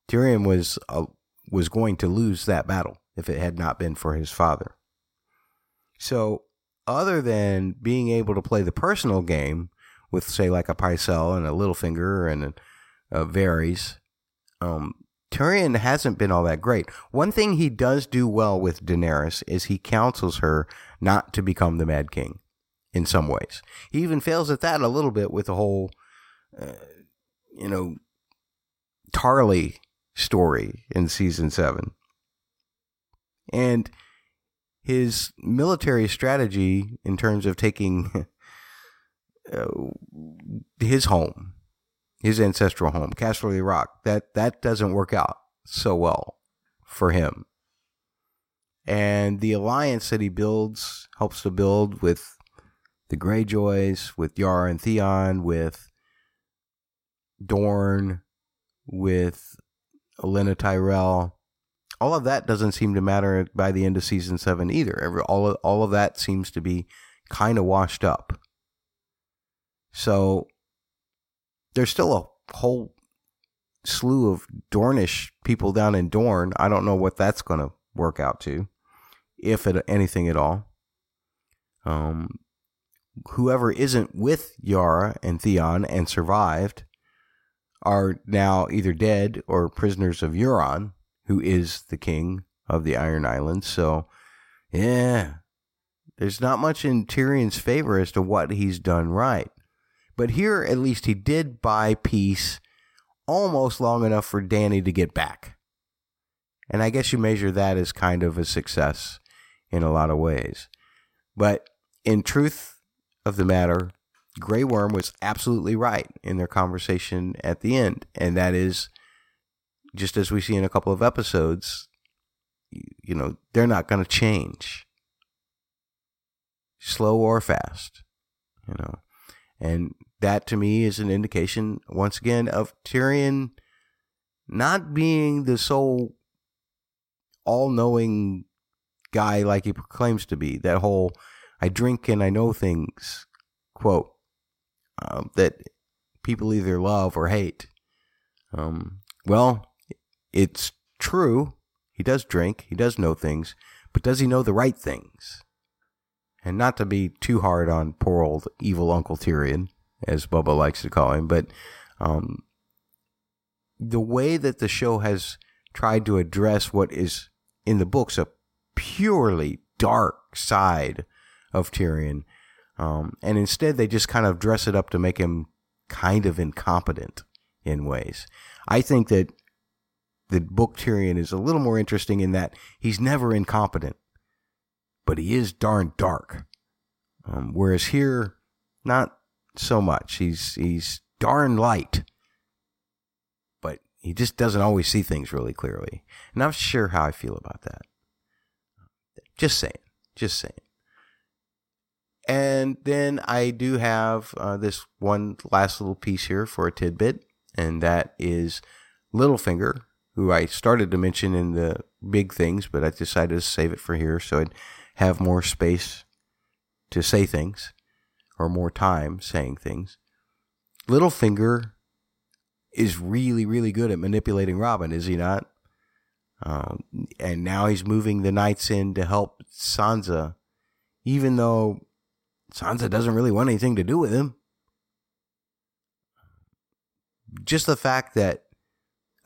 Tyrion was uh, was going to lose that battle if it had not been for his father. So, other than being able to play the personal game with, say, like a Pycelle and a Littlefinger and a, a Varys, um, Tyrion hasn't been all that great. One thing he does do well with Daenerys is he counsels her not to become the Mad King in some ways. He even fails at that a little bit with the whole, uh, you know, Tarly story in season seven. And his military strategy in terms of taking [laughs] uh, his home his ancestral home, Casterly Rock. That that doesn't work out so well for him. And the alliance that he builds helps to build with the Greyjoys, with Yara and Theon, with Dorne, with Olenna Tyrell. All of that doesn't seem to matter by the end of season seven either. Every, all of, all of that seems to be kind of washed up. So there's still a whole slew of Dornish people down in Dorne. I don't know what that's going to work out to, if it, anything at all. Um, whoever isn't with Yara and Theon and survived are now either dead or prisoners of Euron, who is the king of the Iron Islands. So, yeah, there's not much in Tyrion's favor as to what he's done right. But here, at least, he did buy peace almost long enough for Dany to get back. And I guess you measure that as kind of a success in a lot of ways. But in truth of the matter, Grey Worm was absolutely right in their conversation at the end. And that is, just as we see in a couple of episodes, you know, they're not going to change, slow or fast, you know. And that to me is an indication, once again, of Tyrion not being the sole all knowing guy like he proclaims to be. That whole I drink and I know things quote um, that people either love or hate. Um, well, it's true. He does drink, he does know things, but does he know the right things? And not to be too hard on poor old evil Uncle Tyrion, as Bubba likes to call him, but um, the way that the show has tried to address what is in the books a purely dark side of Tyrion, um, and instead they just kind of dress it up to make him kind of incompetent in ways. I think that the book Tyrion is a little more interesting in that he's never incompetent, but he is darn dark. Um, whereas here, not so much. He's he's darn light, but he just doesn't always see things really clearly. And I'm sure how I feel about that. Just saying, just saying. And then I do have uh, this one last little piece here for a tidbit, and that is Littlefinger, who I started to mention in the big things, but I decided to save it for here so I'd have more space to say things or more time saying things. Littlefinger is really, really good at manipulating Robin, is he not? Um, and now he's moving the knights in to help Sansa, even though Sansa doesn't really want anything to do with him. Just the fact that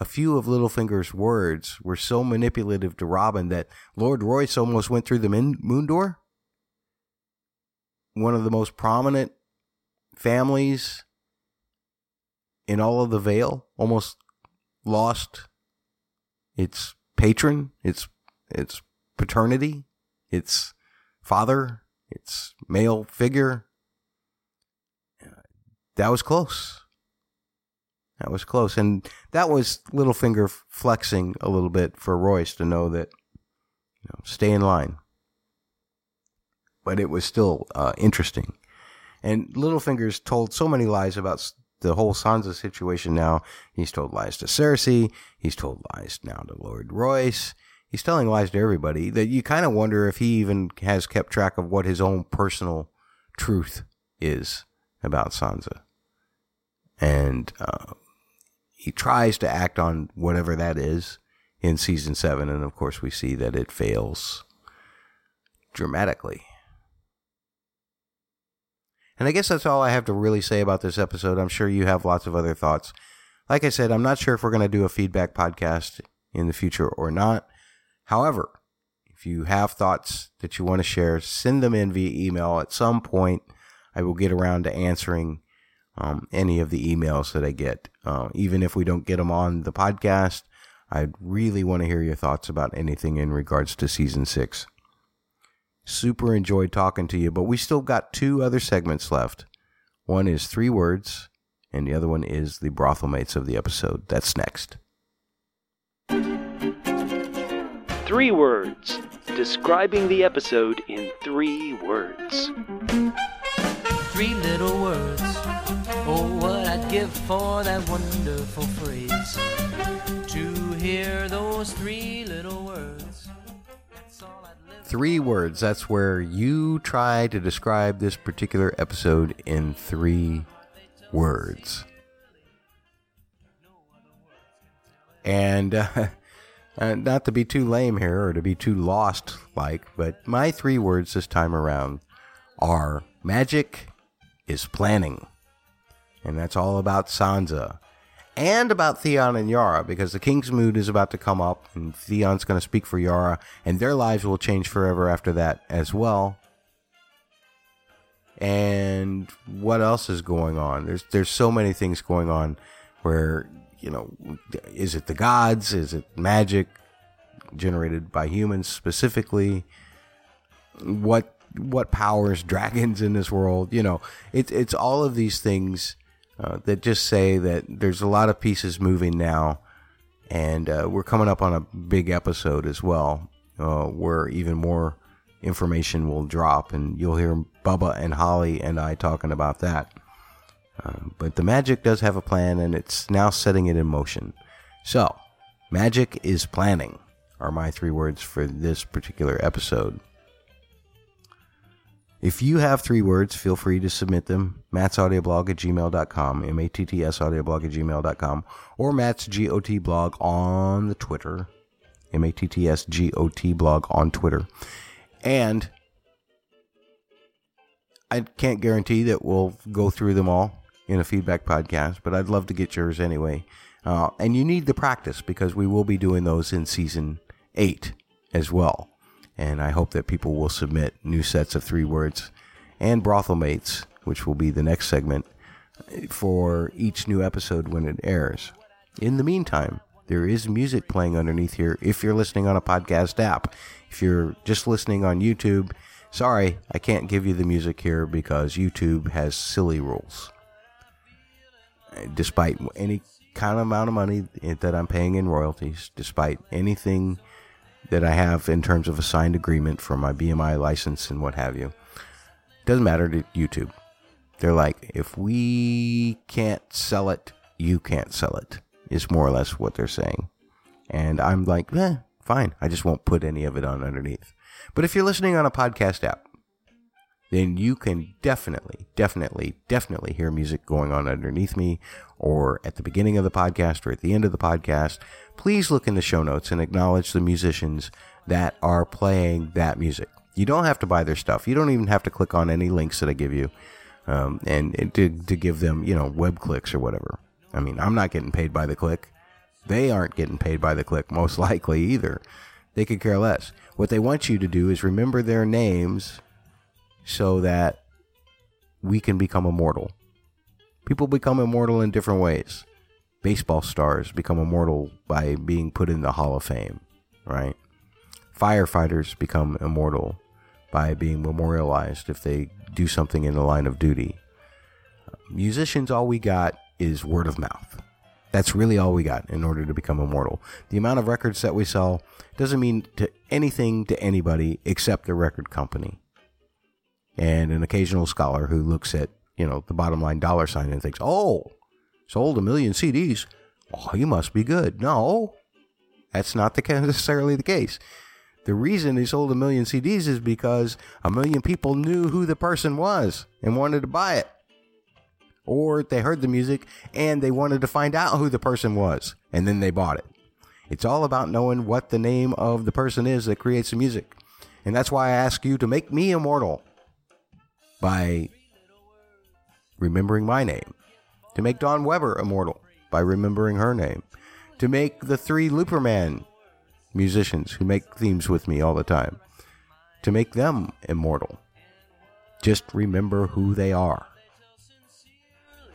a few of Littlefinger's words were so manipulative to Robin that Lord Royce almost went through the moon door. One of the most prominent families in all of the Vale almost lost its patron, its its paternity, its father, its male figure. That was close. That was close. And that was Littlefinger flexing a little bit for Royce to know that, you know, stay in line. But it was still uh, interesting. And Littlefinger's told so many lies about the whole Sansa situation now. He's told lies to Cersei. He's told lies now to Lord Royce. He's telling lies to everybody that you kind of wonder if he even has kept track of what his own personal truth is about Sansa. And uh, he tries to act on whatever that is in season seven, and of course we see that it fails dramatically. And I guess that's all I have to really say about this episode. I'm sure you have lots of other thoughts. Like I said, I'm not sure if we're going to do a feedback podcast in the future or not. However, if you have thoughts that you want to share, send them in via email. At some point, I will get around to answering um, any of the emails that I get. Uh, even if we don't get them on the podcast, I really want to hear your thoughts about anything in regards to season six. Super enjoyed talking to you, but we still got two other segments left. One is three words, and the other one is the brothel mates of the episode. That's next. Three words. Describing the episode in three words. Three little words Oh, what I'd give for that wonderful phrase. To hear those three little words. Three words. That's where you try to describe this particular episode in three words. And uh, [laughs] uh, not to be too lame here or to be too lost like, but my three words this time around are magic is planning and that's all about Sansa and about Theon and Yara because the Kingsmoot is about to come up and Theon's going to speak for Yara and their lives will change forever after that as well. And what else is going on? There's there's so many things going on where you know is it the gods? Is it magic? generated by humans specifically? What what powers [laughs] dragons in this world? You know, it's it's all of these things uh, that just say that there's a lot of pieces moving now, and uh, we're coming up on a big episode as well, uh, where even more information will drop, and you'll hear Bubba and Holly and I talking about that. Um, but the magic does have a plan, and it's now setting it in motion. So, magic is planning, are my three words for this particular episode. If you have three words, feel free to submit them. Matt's audioblog at gmail.com, M A T T S audioblog at gmail.com, or Matt's GOT blog on the Twitter, M A T T S G O T blog on Twitter. And I can't guarantee that we'll go through them all in a feedback podcast, but I'd love to get yours anyway. Uh, and you need the practice because we will be doing those in season eight as well. And I hope that people will submit new sets of three words and brothel mates, which will be the next segment for each new episode when it airs. In the meantime, there is music playing underneath here if you're listening on a podcast app. If you're just listening on YouTube, sorry, I can't give you the music here because YouTube has silly rules. Despite any kind of amount of money that I'm paying in royalties, despite anything that I have in terms of a signed agreement for my BMI license and what have you, doesn't matter to YouTube. They're like, if we can't sell it, you can't sell it, is more or less what they're saying. And I'm like, eh, fine. I just won't put any of it on underneath. But if you're listening on a podcast app, then you can definitely, definitely, definitely hear music going on underneath me or at the beginning of the podcast or at the end of the podcast. Please look in the show notes and acknowledge the musicians that are playing that music. You don't have to buy their stuff. You don't even have to click on any links that I give you um, and, and to, to give them, you know, web clicks or whatever. I mean, I'm not getting paid by the click. They aren't getting paid by the click, most [laughs] likely either. They could care less. What they want you to do is remember their names so that we can become immortal. People become immortal in different ways. Baseball stars become immortal by being put in the Hall of Fame, right? Firefighters become immortal by being memorialized if they do something in the line of duty. Musicians, all we got is word of mouth. That's really all we got in order to become immortal. The amount of records that we sell doesn't mean to anything to anybody except the record company and an occasional scholar who looks at you know the bottom line dollar sign and thinks, "Oh, sold a million CDs. Oh, he must be good." No, that's not the, [laughs] necessarily the case. The reason he sold a million CDs is because a million people knew who the person was and wanted to buy it. Or they heard the music and they wanted to find out who the person was and then they bought it. It's all about knowing what the name of the person is that creates the music. And that's why I ask you to make me immortal by remembering my name, to make Dawn Weber immortal by remembering her name, to make the three Looperman musicians who make themes with me all the time, to make them immortal. Just remember who they are.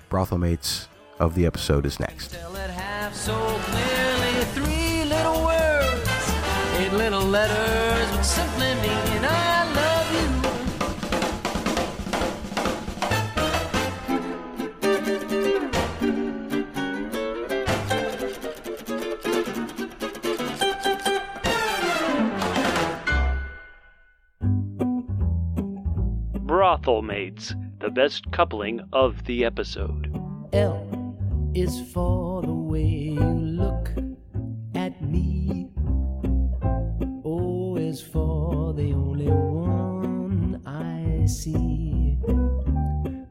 Brothel mates of the episode is next. Three little words, eight little letters, which simply mean Brothel Mates, the best coupling of the episode. L is for the way you look at me. O is for the only one I see.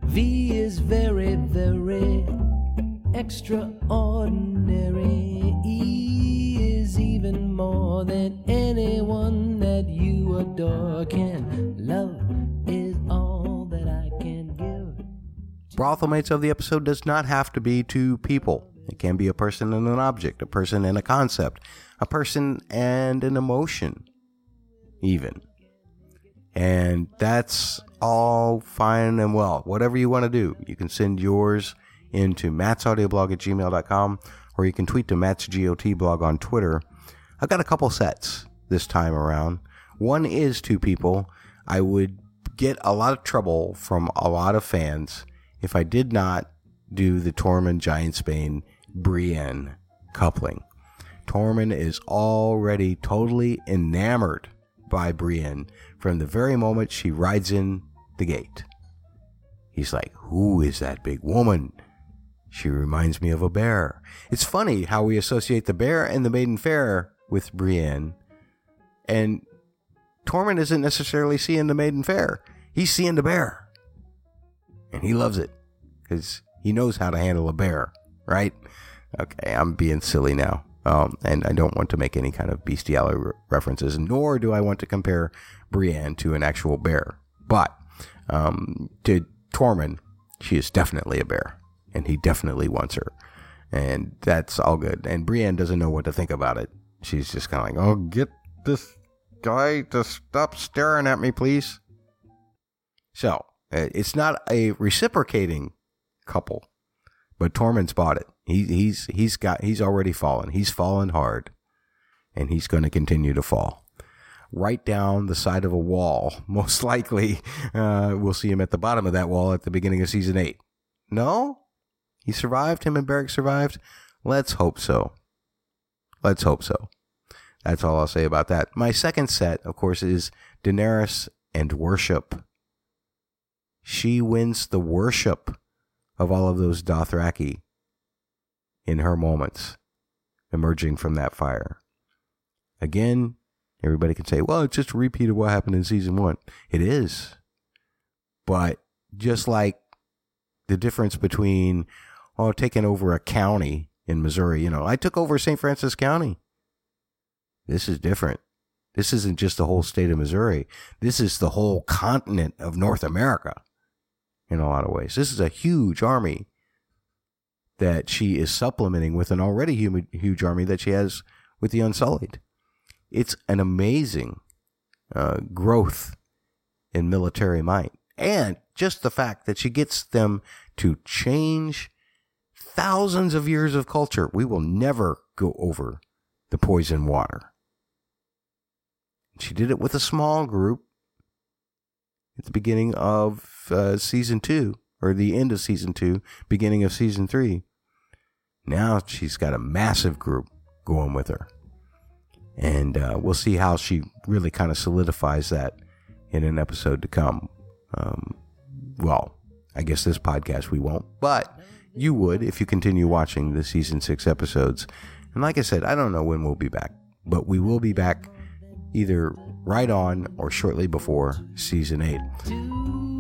V is very, very extraordinary. Brothel mates of the episode does not have to be two people. It can be a person and an object, a person and a concept, a person and an emotion, even. And that's all fine and well. Whatever you want to do, you can send yours into mattsaudioblog at gmail.com or you can tweet to Matt's GOT blog on Twitter. I've got a couple sets this time around. One is two people. I would get a lot of trouble from a lot of fans if I did not do the Tormund Giantsbane Brienne coupling. Tormund is already totally enamored by Brienne from the very moment she rides in the gate. He's like, Who is that big woman? She reminds me of a bear. It's funny how we associate the bear and the maiden fair with Brienne, and Tormund isn't necessarily seeing the maiden fair. He's seeing the bear. And he loves it because he knows how to handle a bear, right? Okay, I'm being silly now. Um, and I don't want to make any kind of bestiality re- references, nor do I want to compare Brienne to an actual bear. But um, to Tormund, she is definitely a bear, and he definitely wants her. And that's all good. And Brienne doesn't know what to think about it. She's just kind of like, oh, get this guy to stop staring at me, please. So it's not a reciprocating couple, but Tormund's bought it. He, he's he's got he's already fallen. He's fallen hard, and he's going to continue to fall. Right down the side of a wall. [laughs] Most likely, uh, we'll see him at the bottom of that wall at the beginning of season eight. No, he survived. Him and Beric survived. Let's hope so. Let's hope so. That's all I'll say about that. My second set, of course, is Daenerys and worship. She wins the worship of all of those Dothraki in her moments emerging from that fire. Again, everybody can say, well, it's just a repeat of what happened in season one. It is. But just like the difference between, oh, taking over a county in Missouri, you know, I took over St. Francis County. This is different. This isn't just the whole state of Missouri. This is the whole continent of North America in a lot of ways. This is a huge army that she is supplementing with an already huge, army that she has with the Unsullied. It's an amazing uh, growth in military might. And just the fact that she gets them to change thousands of years of culture. We will never go over the poison water. She did it with a small group at the beginning of uh, season two, or the end of season two, beginning of season three. Now she's got a massive group going with her. And uh, we'll see how she really kind of solidifies that in an episode to come. Um, well, I guess this podcast we won't, but you would if you continue watching the season six episodes. And like I said, I don't know when we'll be back, but we will be back either right on or shortly before season eight.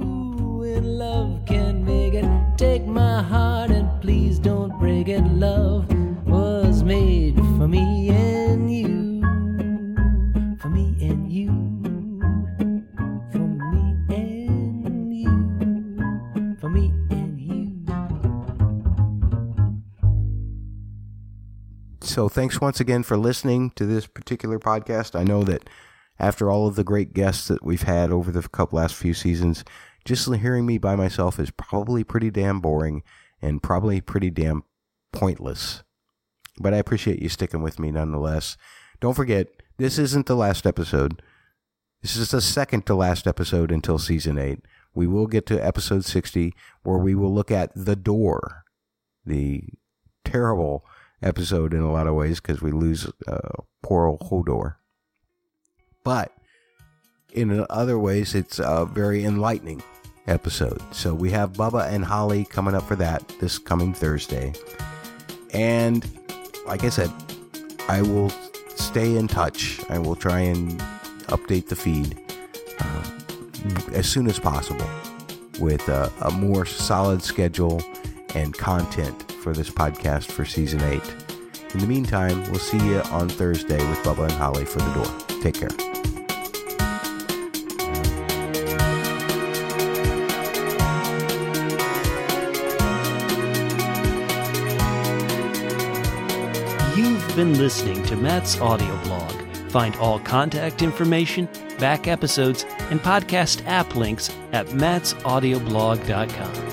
Love can make it. Take my heart and please don't break it. Love was made for me and you. For me and you. For me and you. For me and you. So thanks once again for listening to this particular podcast. I know that after all of the great guests that we've had over the couple last few seasons, just hearing me by myself is probably pretty damn boring and probably pretty damn pointless. But I appreciate you sticking with me nonetheless. Don't forget, this isn't the last episode. This is the second to last episode until season 8. We will get to episode 60 where we will look at The Door, the terrible episode in a lot of ways because we lose uh, poor old Hodor. But in other ways, it's a very enlightening episode. So we have Bubba and Holly coming up for that this coming Thursday. And like I said, I will stay in touch. I will try and update the feed uh, as soon as possible with a, a more solid schedule and content for this podcast for season 8. In the meantime, we'll see you on Thursday with Bubba and Holly for the door. Take care. Been listening to Matt's audio blog. Find all contact information, back episodes, and podcast app links at mattsaudioblog.com.